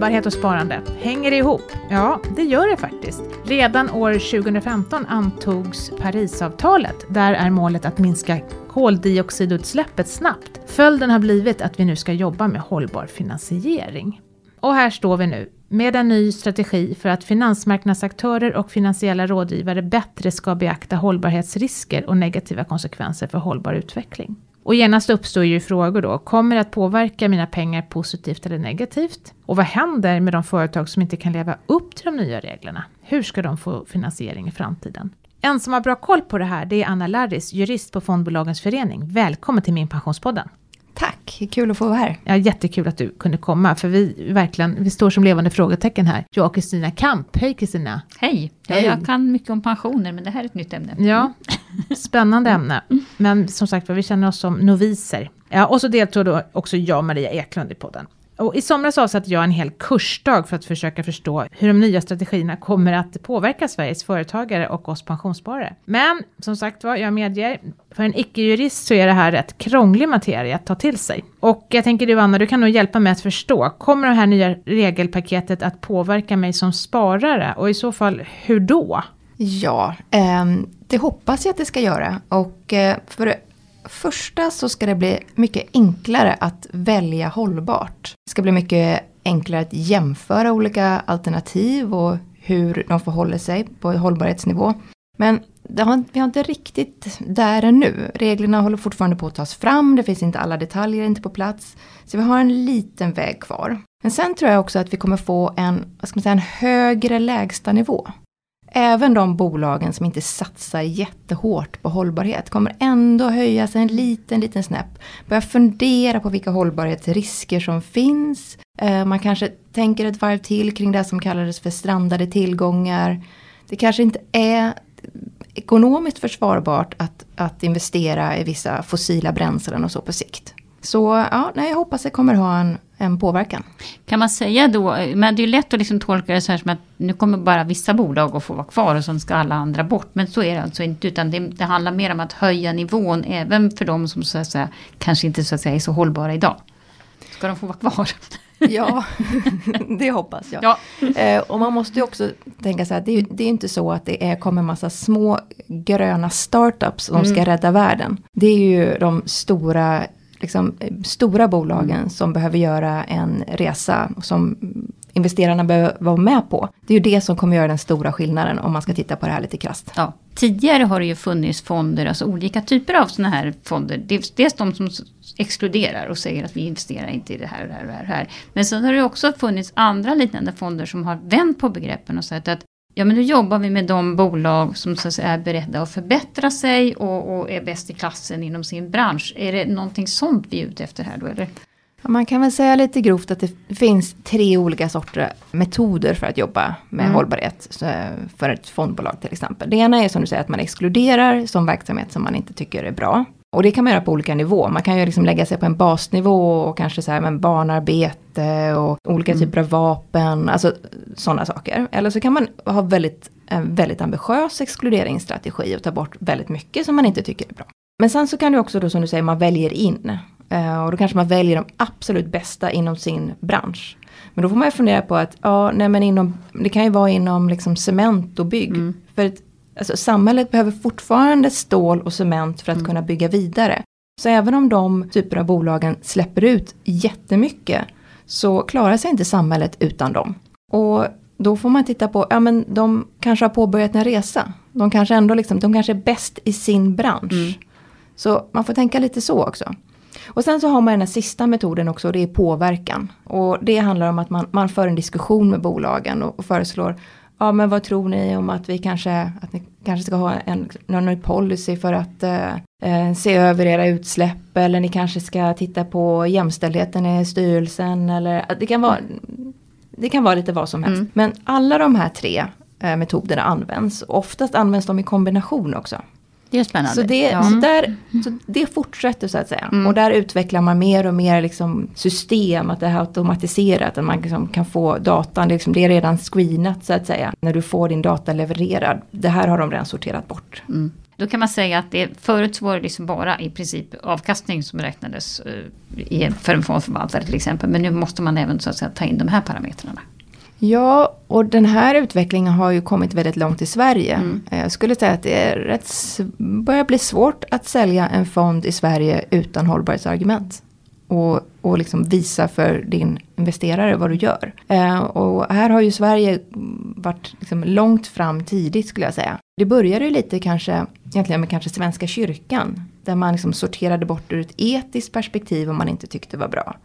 Hållbarhet och sparande, hänger det ihop? Ja, det gör det faktiskt. Redan år 2015 antogs Parisavtalet. Där är målet att minska koldioxidutsläppet snabbt. Följden har blivit att vi nu ska jobba med hållbar finansiering. Och här står vi nu med en ny strategi för att finansmarknadsaktörer och finansiella rådgivare bättre ska beakta hållbarhetsrisker och negativa konsekvenser för hållbar utveckling. Och genast uppstår ju frågor då, kommer det att påverka mina pengar positivt eller negativt? Och vad händer med de företag som inte kan leva upp till de nya reglerna? Hur ska de få finansiering i framtiden? En som har bra koll på det här, det är Anna Larris, jurist på Fondbolagens förening. Välkommen till Min Pensionspodden. Tack, kul att få vara här. Ja, jättekul att du kunde komma, för vi verkligen, vi står som levande frågetecken här. Jag och Kristina Kamp. Hej Kristina! Hej! Ja, jag kan mycket om pensioner, men det här är ett nytt ämne. Ja, spännande ämne. Men som sagt vi känner oss som noviser. Ja, och så deltog då också jag, Maria Eklund, i podden. Och I somras avsatte jag en hel kursdag för att försöka förstå hur de nya strategierna kommer att påverka Sveriges företagare och oss pensionssparare. Men som sagt var, jag medger, för en icke-jurist så är det här rätt krånglig materia att ta till sig. Och jag tänker du Anna, du kan nog hjälpa mig att förstå, kommer det här nya regelpaketet att påverka mig som sparare? Och i så fall, hur då? Ja, eh, det hoppas jag att det ska göra. Och eh, för första så ska det bli mycket enklare att välja hållbart. Det ska bli mycket enklare att jämföra olika alternativ och hur de förhåller sig på hållbarhetsnivå. Men har, vi har inte riktigt där ännu. Reglerna håller fortfarande på att tas fram, det finns inte alla detaljer inte på plats. Så vi har en liten väg kvar. Men sen tror jag också att vi kommer få en, vad ska man säga, en högre lägstanivå. Även de bolagen som inte satsar jättehårt på hållbarhet kommer ändå höja sig en liten, liten snäpp. Börja fundera på vilka hållbarhetsrisker som finns. Eh, man kanske tänker ett varv till kring det som kallades för strandade tillgångar. Det kanske inte är ekonomiskt försvarbart att, att investera i vissa fossila bränslen och så på sikt. Så ja, jag hoppas det kommer ha en, en påverkan. Kan man säga då, men det är lätt att liksom tolka det så här som att nu kommer bara vissa bolag att få vara kvar och sen ska alla andra bort. Men så är det alltså inte, utan det, det handlar mer om att höja nivån även för de som så att säga, kanske inte så att säga är så hållbara idag. Ska de få vara kvar? Ja, det hoppas jag. Ja. Eh, och man måste ju också tänka så här, det är, det är inte så att det är, kommer massa små gröna startups som mm. ska rädda världen. Det är ju de stora liksom, stora bolagen mm. som behöver göra en resa som investerarna behöver vara med på. Det är ju det som kommer göra den stora skillnaden om man ska titta på det här lite krasst. Ja. Tidigare har det ju funnits fonder, alltså olika typer av sådana här fonder. Dels de som exkluderar och säger att vi investerar inte i det här och det här och det här. Men sen har det också funnits andra liknande fonder som har vänt på begreppen och sagt att Ja men nu jobbar vi med de bolag som så att säga, är beredda att förbättra sig och, och, är bäst i klassen inom sin bransch. Är det någonting sånt vi är ute efter här då eller? Man kan väl säga lite grovt att det finns tre olika sorter metoder för att jobba med mm. hållbarhet för ett fondbolag till exempel. Det ena är som du säger att man exkluderar som verksamhet som man inte tycker är bra. Och det kan man göra på olika nivåer. Man kan ju liksom lägga sig på en basnivå och kanske så här med barnarbete och olika mm. typer av vapen, alltså sådana saker. Eller så kan man ha väldigt, en väldigt ambitiös exkluderingsstrategi och ta bort väldigt mycket som man inte tycker är bra. Men sen så kan det också då som du säger, man väljer in. Uh, och då kanske man väljer de absolut bästa inom sin bransch. Men då får man ju fundera på att, ja, nej men inom, det kan ju vara inom liksom cement och bygg. Mm. För ett, alltså, samhället behöver fortfarande stål och cement för att mm. kunna bygga vidare. Så även om de typer av bolagen släpper ut jättemycket så klarar sig inte samhället utan dem. Och då får man titta på, ja men de kanske har påbörjat en resa. De kanske ändå liksom, de kanske är bäst i sin bransch. Mm. Så man får tänka lite så också. Och sen så har man den här sista metoden också, och det är påverkan. Och det handlar om att man, man för en diskussion med bolagen och, och föreslår ja men vad tror ni om att vi kanske, att ni kanske ska ha en, någon policy för att eh, eh, se över era utsläpp eller ni kanske ska titta på jämställdheten i styrelsen eller det kan vara, det kan vara lite vad som helst. Mm. Men alla de här tre eh, metoderna används, oftast används de i kombination också. Det är spännande. Så det, ja. så där, så det fortsätter så att säga. Mm. Och där utvecklar man mer och mer liksom system, att det är automatiserat. Att man liksom kan få datan, liksom, det är redan screenat så att säga. När du får din data levererad. Det här har de redan sorterat bort. Mm. Då kan man säga att det, förut så var det liksom bara i princip avkastning som räknades eh, för en fondförvaltare till exempel. Men nu måste man även så att säga, ta in de här parametrarna. Ja, och den här utvecklingen har ju kommit väldigt långt i Sverige. Mm. Jag skulle säga att det är rätt, börjar bli svårt att sälja en fond i Sverige utan hållbarhetsargument. Och, och liksom visa för din investerare vad du gör. Eh, och här har ju Sverige varit liksom långt fram tidigt skulle jag säga. Det började ju lite kanske, egentligen med kanske Svenska kyrkan. Där man liksom sorterade bort ur ett etiskt perspektiv om man inte tyckte var bra.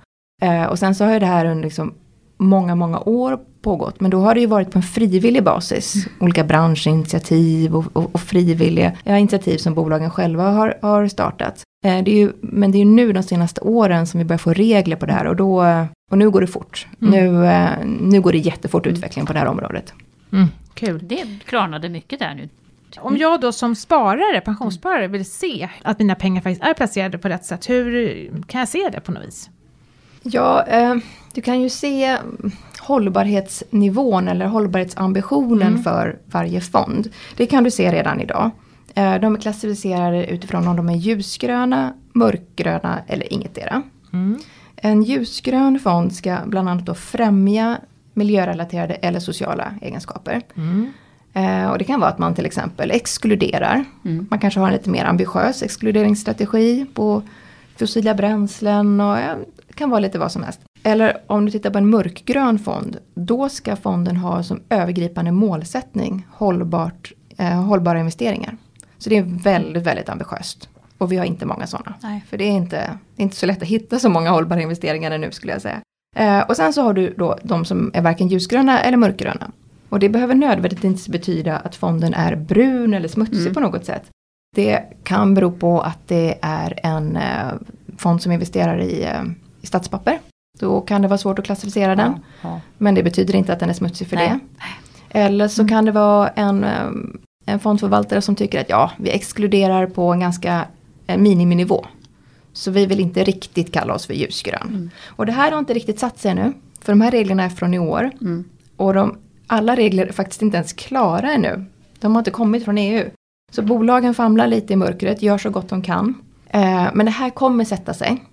Eh, och sen så har ju det här under liksom många, många år pågått. Men då har det ju varit på en frivillig basis. Mm. Olika branschinitiativ och, och, och frivilliga ja, initiativ som bolagen själva har, har startat. Eh, det är ju, men det är ju nu de senaste åren som vi börjar få regler på det här och, då, och nu går det fort. Mm. Nu, eh, nu går det jättefort utveckling på det här området. Mm. Kul. Det klarnade mycket där nu. Om jag då som sparare, pensionssparare, vill se att mina pengar faktiskt är placerade på rätt sätt, hur kan jag se det på något vis? Ja, eh, du kan ju se hållbarhetsnivån eller hållbarhetsambitionen mm. för varje fond. Det kan du se redan idag. Eh, de är klassificerade utifrån om de är ljusgröna, mörkgröna eller ingetdera. Mm. En ljusgrön fond ska bland annat då främja miljörelaterade eller sociala egenskaper. Mm. Eh, och det kan vara att man till exempel exkluderar. Mm. Man kanske har en lite mer ambitiös exkluderingsstrategi på fossila bränslen och det kan vara lite vad som helst. Eller om du tittar på en mörkgrön fond, då ska fonden ha som övergripande målsättning hållbart, eh, hållbara investeringar. Så det är väldigt, väldigt ambitiöst. Och vi har inte många sådana. Nej. För det är, inte, det är inte så lätt att hitta så många hållbara investeringar nu skulle jag säga. Eh, och sen så har du då de som är varken ljusgröna eller mörkgröna. Och det behöver nödvändigtvis inte betyda att fonden är brun eller smutsig mm. på något sätt. Det kan bero på att det är en eh, fond som investerar i, eh, i statspapper. Då kan det vara svårt att klassificera den. Ja. Men det betyder inte att den är smutsig för Nej. det. Eller så mm. kan det vara en, eh, en fondförvaltare som tycker att ja, vi exkluderar på en ganska en miniminivå. Så vi vill inte riktigt kalla oss för ljusgrön. Mm. Och det här har inte riktigt satt sig ännu. För de här reglerna är från i år. Mm. Och de, alla regler är faktiskt inte ens klara ännu. De har inte kommit från EU. Så bolagen famlar lite i mörkret, gör så gott de kan. Eh, men det här kommer sätta sig.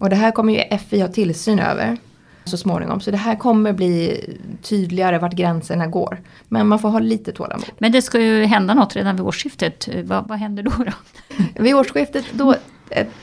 Och det här kommer ju FI ha tillsyn över så småningom. Så det här kommer bli tydligare vart gränserna går. Men man får ha lite tålamod. Men det ska ju hända något redan vid årsskiftet. Vad, vad händer då? då? vid årsskiftet då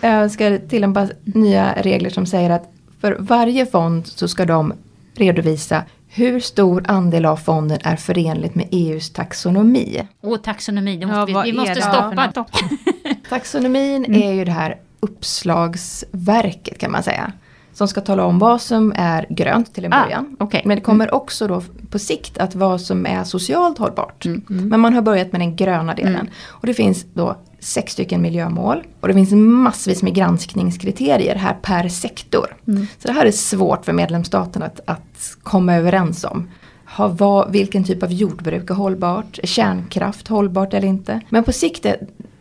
äh, ska det tillämpas nya regler som säger att för varje fond så ska de redovisa hur stor andel av fonden är förenligt med EUs taxonomi? Åh, taxonomi, måste ja, vi, vi måste stoppa. Taxonomin mm. är ju det här uppslagsverket kan man säga. Som ska tala om vad som är grönt till en ah, början. okay. Men det kommer mm. också då på sikt att vad som är socialt hållbart. Mm. Mm. Men man har börjat med den gröna delen. Mm. Och det finns då sex stycken miljömål. Och det finns massvis med granskningskriterier här per sektor. Mm. Så det här är svårt för medlemsstaterna att, att komma överens om. Ha, vad, vilken typ av jordbruk är hållbart? Är kärnkraft hållbart eller inte? Men på sikt är,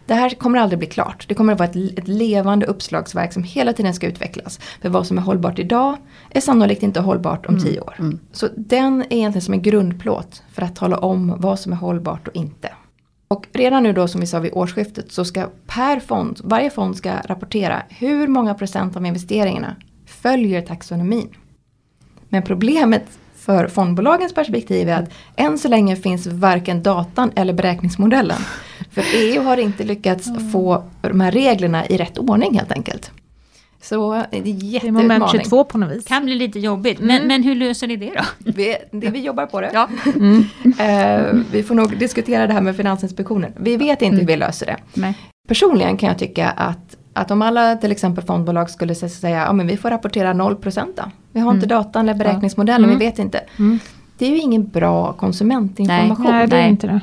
det här kommer aldrig bli klart. Det kommer att vara ett, ett, levande uppslagsverk som hela tiden ska utvecklas. För vad som är hållbart idag är sannolikt inte hållbart om mm. tio år. Mm. Så den är egentligen som en grundplåt för att tala om vad som är hållbart och inte. Och redan nu då som vi sa vid årsskiftet så ska per fond, varje fond ska rapportera hur många procent av investeringarna följer taxonomin. Men problemet för fondbolagens perspektiv är att än så länge finns varken datan eller beräkningsmodellen. För EU har inte lyckats mm. få de här reglerna i rätt ordning helt enkelt. Så det är jätteutmaning. Det är moment 22 på något vis. Kan bli lite jobbigt. Men, mm. men hur löser ni det då? Vi, det, vi jobbar på det. Ja. Mm. Uh, vi får nog diskutera det här med Finansinspektionen. Vi vet inte mm. hur vi löser det. Nej. Personligen kan jag tycka att, att om alla till exempel fondbolag skulle säga ja men vi får rapportera 0% då. Vi har inte mm. datan eller beräkningsmodellen, ja. vi mm. vet inte. Mm. Det är ju ingen bra konsumentinformation. Nej, nej det är inte det.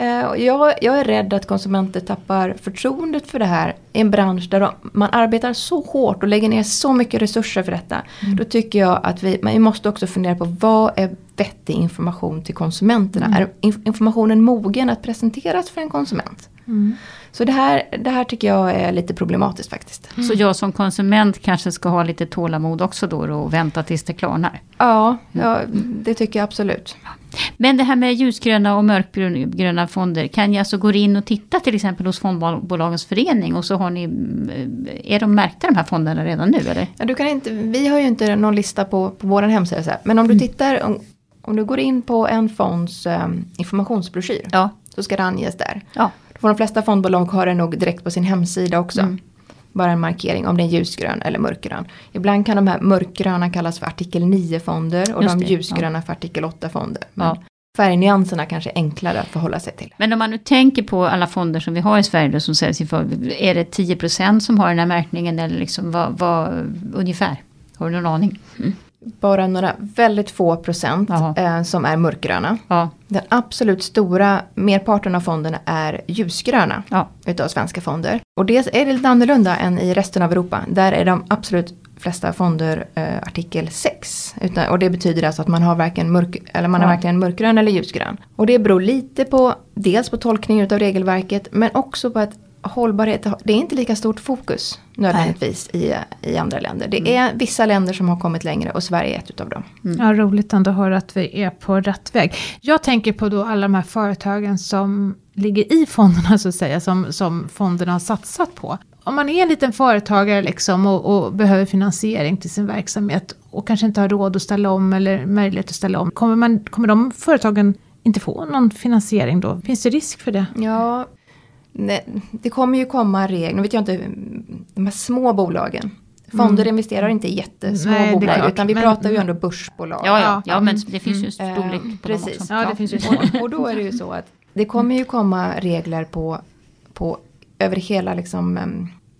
Uh, jag, jag, är rädd att konsumenter tappar förtroendet för det här i en bransch där man arbetar så hårt och lägger ner så mycket resurser för detta. Mm. Då tycker jag att vi, vi måste också fundera på vad är vettig information till konsumenterna? Mm. Är informationen mogen att presenteras för en konsument? Så det här, det här tycker jag är lite problematiskt faktiskt. Så jag som konsument kanske ska ha lite tålamod också då och vänta tills det klarnar. Ja, ja det tycker jag absolut. Men det här med ljusgröna och mörkgröna fonder. Kan jag alltså gå in och titta till exempel hos fondbolagens förening och så har ni, eh, är de märkta de här fonderna redan nu eller? Ja, du kan inte, vi har ju inte någon lista på, på vår hemsida. Men om du tittar, om, du går in på en fonds um, informationsbroschyr. Ja. Så ska det anges där. Ja. För de flesta fondbolag har det nog direkt på sin hemsida också. Mm. Bara en markering om det är ljusgrön eller mörkgrön. Ibland kan de här mörkgröna kallas för artikel 9-fonder och Just de det, ljusgröna för artikel 8-fonder. Men Ja. färgnyanserna kanske är enklare att förhålla sig till. Men om man nu tänker på alla fonder som vi har i Sverige då, som säljs i för, är det 10% som har den här märkningen eller liksom vad, vad ungefär? Har du någon aning? Bara några väldigt få procent eh, som är mörkgröna. Ja, Den absolut stora merparten av fonderna är ljusgröna ja, utav svenska fonder. Och det är lite annorlunda än i resten av Europa. Där är de absolut flesta fonder eh, artikel 6. Utan, och det betyder alltså att man har varken mörk, eller man har Ja. varken mörkgrön eller ljusgrön. Och det beror lite på dels på tolkningen utav regelverket men också på att hållbarhet, det är inte lika stort fokus nödvändigtvis i, i andra länder. Det är vissa länder som har kommit längre och Sverige är ett utav dem. Ja, roligt ändå att höra att vi är på rätt väg. Jag tänker på då alla de här företagen som ligger i fonderna så att säga, som, som fonderna har satsat på. Om man är en liten företagare liksom och, och behöver finansiering till sin verksamhet och kanske inte har råd att ställa om eller möjlighet att ställa om. Kommer, man, kommer de företagen inte få någon finansiering då? Finns det risk för det? Ja, det kommer ju komma regler, nu vet jag inte, de här små bolagen. Fonder investerar inte i jättesmå Nej, bolag klart, utan vi men- pratar ju ändå börsbolag. ja, ja, Ja. ja men det finns ju Eh, storlek på dem precis. också. Ja, det finns ju. Och, och då är det ju så att det kommer ju komma regler på, på över hela liksom,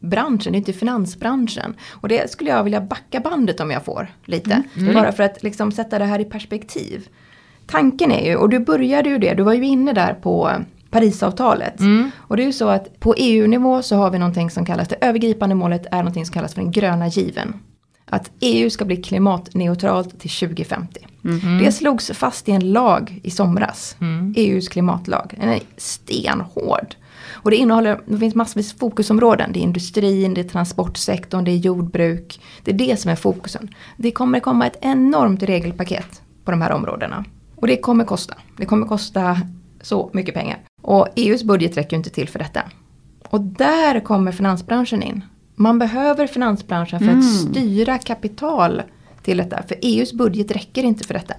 branschen, det är inte finansbranschen. Och det skulle jag vilja backa bandet om jag får lite. Bara för att liksom sätta det här i perspektiv. Tanken är ju, och du började ju det, du var ju inne där på Parisavtalet. Och det är ju så att på EU-nivå så har vi någonting som kallas, det övergripande målet är någonting som kallas för den gröna given. Att EU ska bli klimatneutralt till 2050. Det slogs fast i en lag i somras. EUs klimatlag. Den är stenhård. Och det innehåller, det finns massvis fokusområden. Det är industrin, det är transportsektorn, det är jordbruk. Det är det som är fokusen. Det kommer komma ett enormt regelpaket på de här områdena. Och det kommer kosta. Det kommer kosta så mycket pengar. Och EUs budget räcker ju inte till för detta. Och där kommer finansbranschen in. Man behöver finansbranschen för att styra kapital till detta. För EUs budget räcker inte för detta.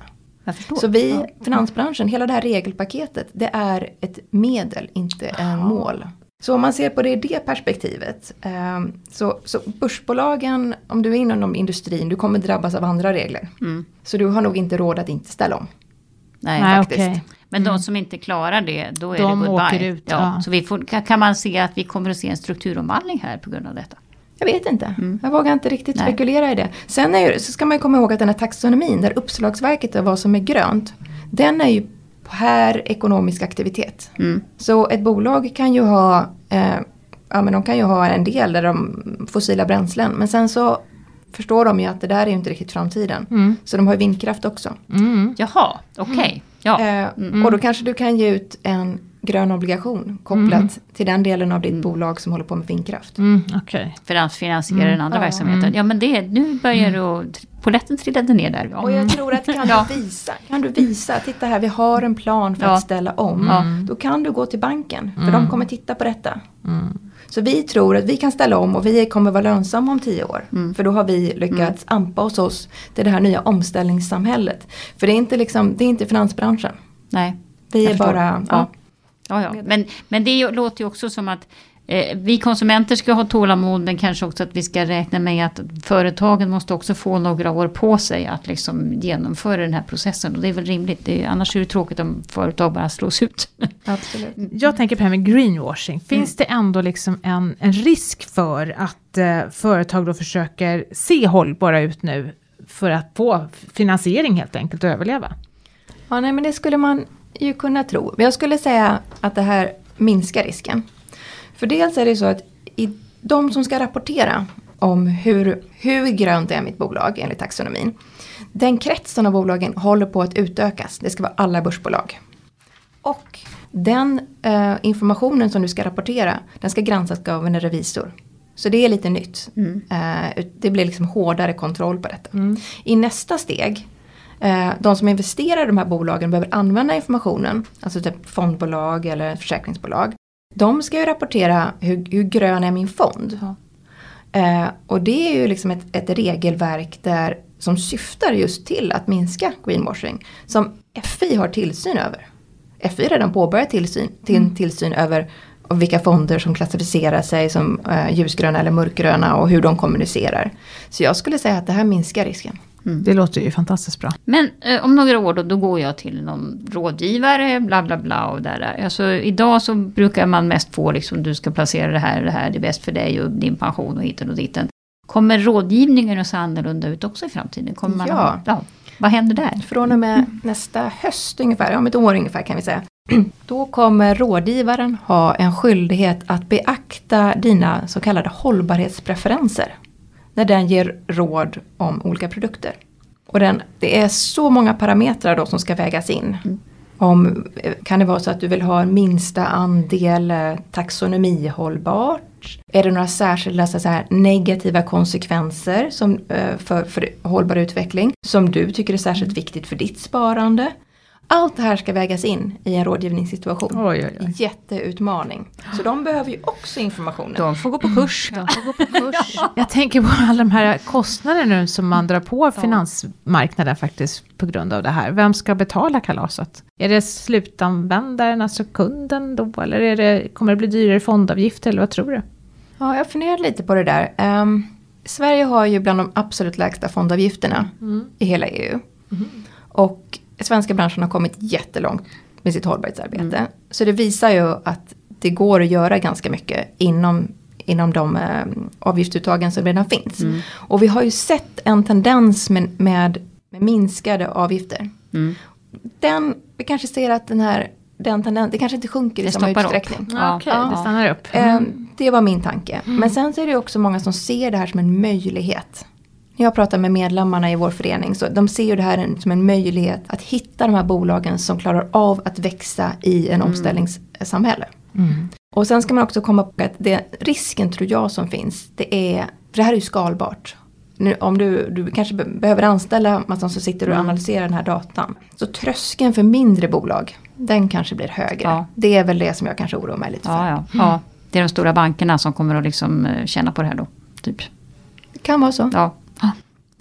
Så vi, finansbranschen, hela det här regelpaketet, det är ett medel, inte en mål. Så om man ser på det i det perspektivet, eh, så, så börsbolagen, om du är inom industrin, du kommer drabbas av andra regler. Mm. Så du har nog inte råd att inte ställa om. Nej, faktiskt. okej. Men de som inte klarar det, då är De det goodbye. åker ut, ja. ja. Så vi får, kan- man se att vi kommer att se en strukturomvandling här på grund av detta? Jag vet inte, jag vågar inte riktigt Nej. spekulera i det. Sen är ju, så ska man ju komma ihåg att den här taxonomin, där uppslagsverket är vad som är grönt, den är ju per ekonomisk aktivitet. Mm. Så ett bolag kan ju ha, eh, ja men de kan ju ha en del där de fossila bränslen. Men sen så förstår de ju att det där är ju inte riktigt framtiden. Mm. Så de har ju vindkraft också. Mm. Jaha, okej. Ja. Eh, Och då kanske du kan ge ut en grön obligation kopplat till den delen av ditt bolag som håller på med vindkraft. Mm, Okej. För att finansiera den andra Ja. verksamheten. Ja men det, nu börjar mm. polletten trillade ner där. Ja. Och jag tror att kan Ja. du visa, kan du visa, titta här vi har en plan för Ja. att ställa om. Ja. Då kan du gå till banken, för de kommer titta på detta. Så vi tror att vi kan ställa om och vi kommer vara lönsamma om tio år. För då har vi lyckats anpassa oss till det här nya omställningssamhället. För det är inte, liksom, det är inte finansbranschen. Nej. Vi är förstår. bara... Ja. Ja, ja. Men, men det låter ju också som att vi konsumenter ska ha tålamod men kanske också att vi ska räkna med att företagen måste också få några år på sig att liksom genomföra den här processen. Och det är väl rimligt. Det är, annars är det tråkigt om företag bara slås ut. Absolut. Jag tänker på det här med greenwashing. Finns det ändå liksom en, en risk för att eh, företag då försöker se hållbara ut nu för att få finansiering helt enkelt och överleva? Ja, nej, men det skulle man ju kunna tro. Men jag skulle säga att det här minskar risken. För dels är det så att i, de som ska rapportera om hur, hur grönt är mitt bolag enligt taxonomin. Den kretsen av bolagen håller på att utökas. Det ska vara alla börsbolag. Och Den eh, informationen som du ska rapportera, den ska granskas av en revisor. Så det är lite nytt. Mm. Eh, det blir liksom hårdare kontroll på detta. I nästa steg, eh, de som investerar i de här bolagen behöver använda informationen, alltså typ fondbolag eller försäkringsbolag. De ska ju rapportera hur, hur grön är min fond? Ja. Eh, och det är ju liksom ett, ett regelverk där, som syftar just till att minska greenwashing. Som FI har tillsyn över. FI har redan påbörjat tillsyn, till, tillsyn över vilka fonder som klassificerar sig som eh, ljusgröna eller mörkgröna och hur de kommunicerar. Så jag skulle säga att det här minskar risken. Det låter ju fantastiskt bra. Men eh, om några år då, då går jag till någon rådgivare, bla bla bla och där. där. Alltså, idag så brukar man mest få liksom, du ska placera det här och det här, det är bäst för dig och din pension och hitten och ditten. Kommer rådgivningen att se annorlunda ut också i framtiden? Kommer man Ja. ha, ja. Vad händer där? Från och med nästa höst ungefär, om ett år ungefär kan vi säga. Då kommer rådgivaren ha en skyldighet att beakta dina så kallade hållbarhetspreferenser. När den ger råd om olika produkter. Och den, det är så många parametrar då som ska vägas in. Om, eh, kan det vara så att du vill ha en minsta andel eh, taxonomihållbart? Är det några särskilda så här, negativa konsekvenser som, eh, för, för hållbar utveckling som du tycker är särskilt viktigt för ditt sparande? Allt det här ska vägas in i en rådgivningssituation. Oj, oj, oj. Jätteutmaning. Så de behöver ju också informationen. De får gå på kurs. Får gå på kurs. Jag tänker på alla de här kostnaderna nu som man drar på finansmarknaden faktiskt på grund av det här. Vem ska betala kalaset? Är det slutanvändaren, alltså kunden då? Eller är det, kommer det bli dyrare fondavgifter eller vad tror du? Ja, jag funderar lite på det där. Ehm, Sverige har ju bland de absolut lägsta fondavgifterna i hela EU. Och svenska branschen har kommit jättelångt med sitt hållbarhetsarbete. Så det visar ju att det går att göra ganska mycket inom, inom de eh, avgiftsuttagen som redan finns. Och vi har ju sett en tendens med, med, med minskade avgifter. Mm. Den, vi kanske ser att den här den tendens, det kanske inte sjunker i Det samma stoppar upp. utsträckning. Ja, Okej, ja. det stannar upp. Eh, Det var min tanke. Men sen så är det också många som ser det här som en möjlighet. När jag pratar med medlemmarna i vår förening så de ser ju det här som en möjlighet att hitta de här bolagen som klarar av att växa i en omställningssamhälle. Mm. Och sen ska man också komma på att det, risken tror jag som finns, det är, för det här är ju skalbart. Nu, om du, du kanske be- behöver anställa massa som sitter och analyserar den här datan. Så tröskeln för mindre bolag, den kanske blir högre. Ja. Det är väl det som jag kanske oroar mig lite för. Ja, ja, ja. Det är de stora bankerna som kommer att liksom eh, tjäna på det här då. Typ. Det kan vara så. Ja.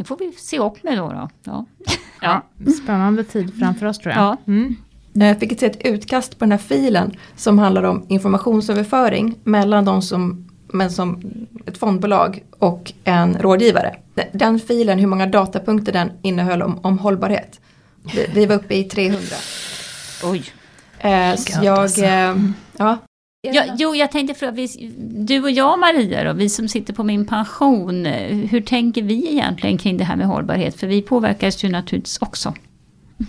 Det får vi se upp med då. då. Ja. Ja, spännande tid framför oss tror jag. Ja. Mm. Jag fick se ett utkast på den här filen som handlar om informationsöverföring mellan de som, men som ett fondbolag och en rådgivare. Den- filen, hur många datapunkter den innehöll om, om hållbarhet. Vi, vi var uppe i 300. Oj. Eh, så Gött, jag, alltså. eh, ja. Ja, jo, jag tänkte fråga, vi, du och jag Maria då, vi som sitter på min pension, hur tänker vi egentligen kring det här med hållbarhet? För vi påverkas ju naturligtvis också.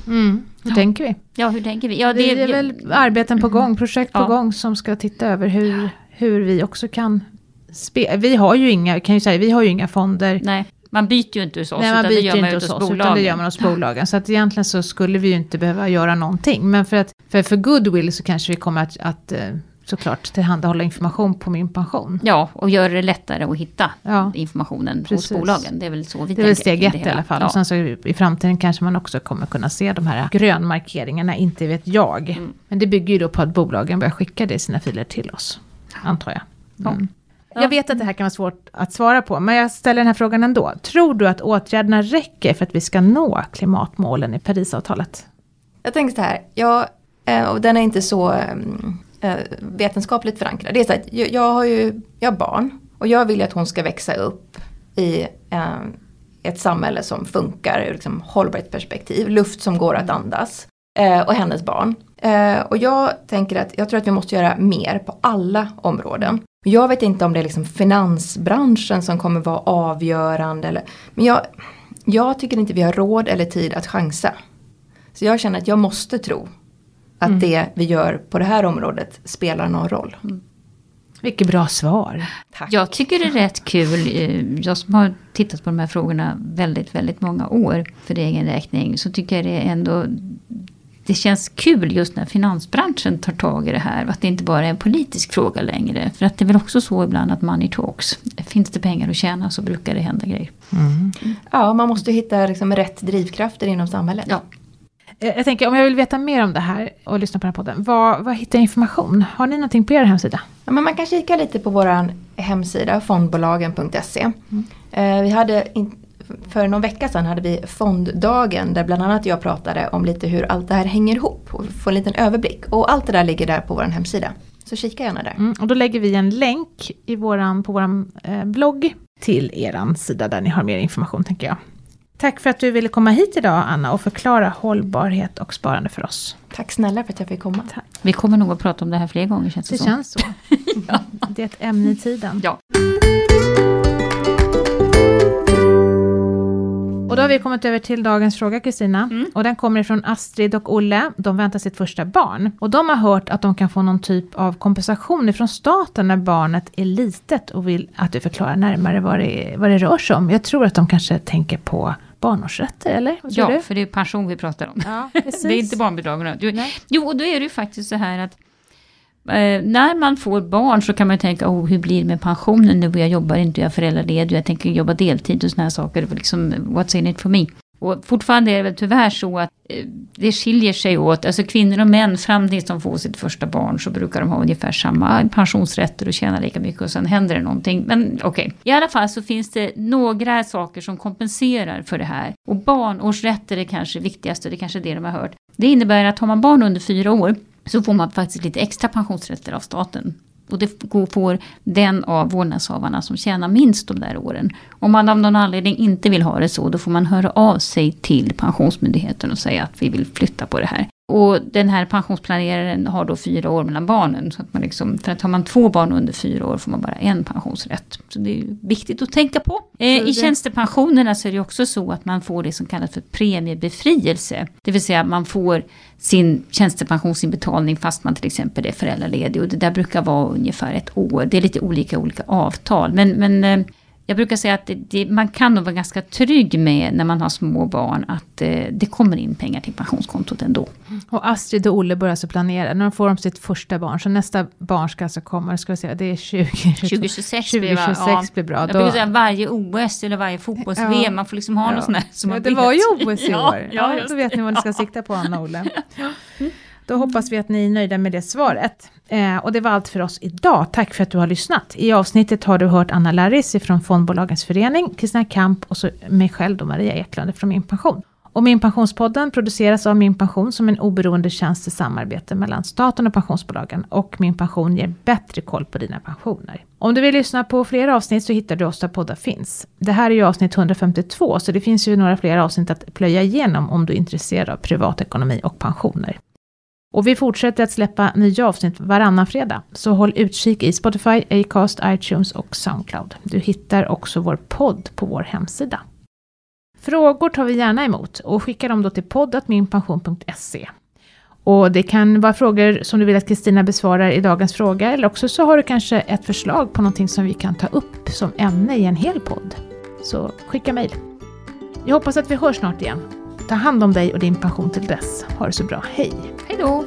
Mm. Hur tänker vi? Ja, hur tänker vi? Ja, Det är väl arbeten på gång, projekt på Ja. gång som ska titta över hur, hur vi också kan spe- Vi har ju inga, kan ju säga, vi har ju inga fonder. Nej, man byter ju inte hos oss, Nej, man utan byter det gör man inte hos oss, utan det gör man hos bolagen. Så att egentligen så skulle vi ju inte behöva göra någonting. Men för, att, för, för goodwill så kanske vi kommer att, att eh, såklart tillhandahålla information på min pension. Ja, och gör det lättare att hitta Ja. informationen Precis. hos bolagen. Det är väl så vi Det är väl steg ett i alla fall. Ja. Och sen så i framtiden kanske man också kommer kunna se de här grönmarkeringarna, inte vet jag. Mm. Men det bygger ju då på att bolagen börjar skicka det i sina filer till oss, antar jag. Mm. Ja. Jag vet att det här kan vara svårt att svara på, men jag ställer den här frågan ändå. Tror du att åtgärderna räcker för att vi ska nå klimatmålen i Parisavtalet? Jag tänker så här, jag, eh, och den är inte så ehm, eh, vetenskapligt förankrad. Det är så att jag, jag har ju jag har barn och jag vill ju att hon ska växa upp i eh, ett samhälle som funkar ur liksom hållbarhetsperspektiv, luft som går att andas eh, och hennes barn. Eh, och jag tänker att jag tror att vi måste göra mer på alla områden. Jag vet inte om det är liksom finansbranschen som kommer vara avgörande eller, men jag, jag tycker inte vi har råd eller tid att chansa. Så jag känner att jag måste tro att Mm. det vi gör på det här området spelar någon roll. Vilket bra svar. Tack. Jag tycker det är rätt kul, eh, jag som har tittat på de här frågorna väldigt, väldigt många år för egen räkning, så tycker jag det är ändå det känns kul just när finansbranschen tar tag i det här. Att det inte bara är en politisk fråga längre. För att det är väl också så ibland att money talks. Finns det pengar att tjäna så brukar det hända grejer. Mm. Ja, man måste hitta liksom rätt drivkrafter inom samhället. Ja. Eh, jag tänker om jag vill veta mer om det här och lyssna på den här podden. Vad, vad hittar jag information? Har ni någonting på er hemsida? Ja, men man kan kika lite på vår hemsida fondbolagen.se. Mm. Eh, vi hade in, för någon vecka sedan hade vi fonddagen där bland annat jag pratade om lite hur allt det här hänger ihop och få en liten överblick. Och allt det där ligger där på vår hemsida. Så kika gärna där. Mm, och då lägger vi en länk i våran, på vår eh, blogg till er sida där ni har mer information tänker jag. Tack för att du ville komma hit idag Anna och förklara hållbarhet och sparande för oss. Tack snälla för att jag fick komma. Tack. Vi kommer nog att prata om det här fler gånger känns det, det som. känns så. ja. Det är ett ämne i tiden. Ja. Och då har vi kommit över till dagens fråga Kristina. Mm. Och den kommer ifrån Astrid och Olle. De väntar sitt första barn. Och de har hört att de kan få någon typ av kompensation ifrån staten när barnet är litet och vill att du förklarar närmare vad det, vad det rör sig om. Jag tror att de kanske tänker på barnårsrätter, eller? ja, du? för det är pension vi pratar om. Ja, det är inte barnbidragen. Jo, och då är det ju faktiskt så här att Eh, när man får barn så kan man tänka, oh, hur blir det med pensionen nu? Jag jobbar inte, jag är föräldraledig, jag tänker jobba deltid och såna här saker. Liksom, what's in it for me? Och fortfarande är det väl tyvärr så att eh, det skiljer sig åt. Alltså kvinnor och män fram tills de får sitt första barn så brukar de ha ungefär samma pensionsrätter och tjäna lika mycket och sen händer det någonting. Men okej, okay. i alla fall så finns det några saker som kompenserar för det här. Och barnårsrätter är kanske viktigaste, det är kanske det de har hört. Det innebär att har man barn under fyra år så får man faktiskt lite extra pensionsrätter av staten. Och det får den av vårdnadshavarna som tjänar minst de där åren. Om man av någon anledning inte vill ha det så, då får man höra av sig till Pensionsmyndigheten och säga att vi vill flytta på det här. Och den här pensionsplaneraren har då fyra år mellan barnen. Så att man liksom, för att har man två barn under fyra år får man bara en pensionsrätt. Så det är viktigt att tänka på. Eh, I tjänstepensionerna så är det också så att man får det som kallas för premiebefrielse. Det vill säga man får sin tjänstepensionsinbetalning fast man till exempel är föräldraledig. Och det där brukar vara ungefär ett år. Det är lite olika olika avtal. Men, men eh, jag brukar säga att det, det, man kan nog vara ganska trygg med när man har små barn att eh, det kommer in pengar till pensionskontot ändå. Och Astrid och Olle börjar alltså planera, när de får de sitt första barn, så nästa barn ska alltså komma, ska vi säga, det är 20, 2026, 2026 ja. blir bra. Jag brukar säga varje OS eller varje fotbolls-VM, ja. man får liksom ha ja. något sånt där. Som ja, det vet. var ju OS i år. Ja, ja, då vet ni vad ni ska sikta på, Anna och Olle. Då hoppas vi att ni är nöjda med det svaret. Eh, och det var allt för oss idag. Tack för att du har lyssnat. I avsnittet har du hört Anna Larris från Fondbolagens förening, Kristina Kamp och så mig själv då, Maria Eklund från Min Pension. Och Min Pensionspodden produceras av Min Pension som en oberoende tjänst i samarbete mellan staten och pensionsbolagen. Och Min Pension ger bättre koll på dina pensioner. Om du vill lyssna på fler avsnitt så hittar du oss där poddar finns. Det här är ju avsnitt 152 så det finns ju några fler avsnitt att plöja igenom om du är intresserad av privatekonomi och pensioner. Och vi fortsätter att släppa nya avsnitt varannan fredag, så håll utkik i Spotify, Acast, iTunes och Soundcloud. Du hittar också vår podd på vår hemsida. Frågor tar vi gärna emot och skickar dem då till poddatminpension.se. Och det kan vara frågor som du vill att Kristina besvarar i dagens fråga, eller också så har du kanske ett förslag på någonting som vi kan ta upp som ämne i en hel podd. Så skicka mejl. Jag hoppas att vi hörs snart igen. Ta hand om dig och din pension till dess. Ha det så bra. Hej! Hej då!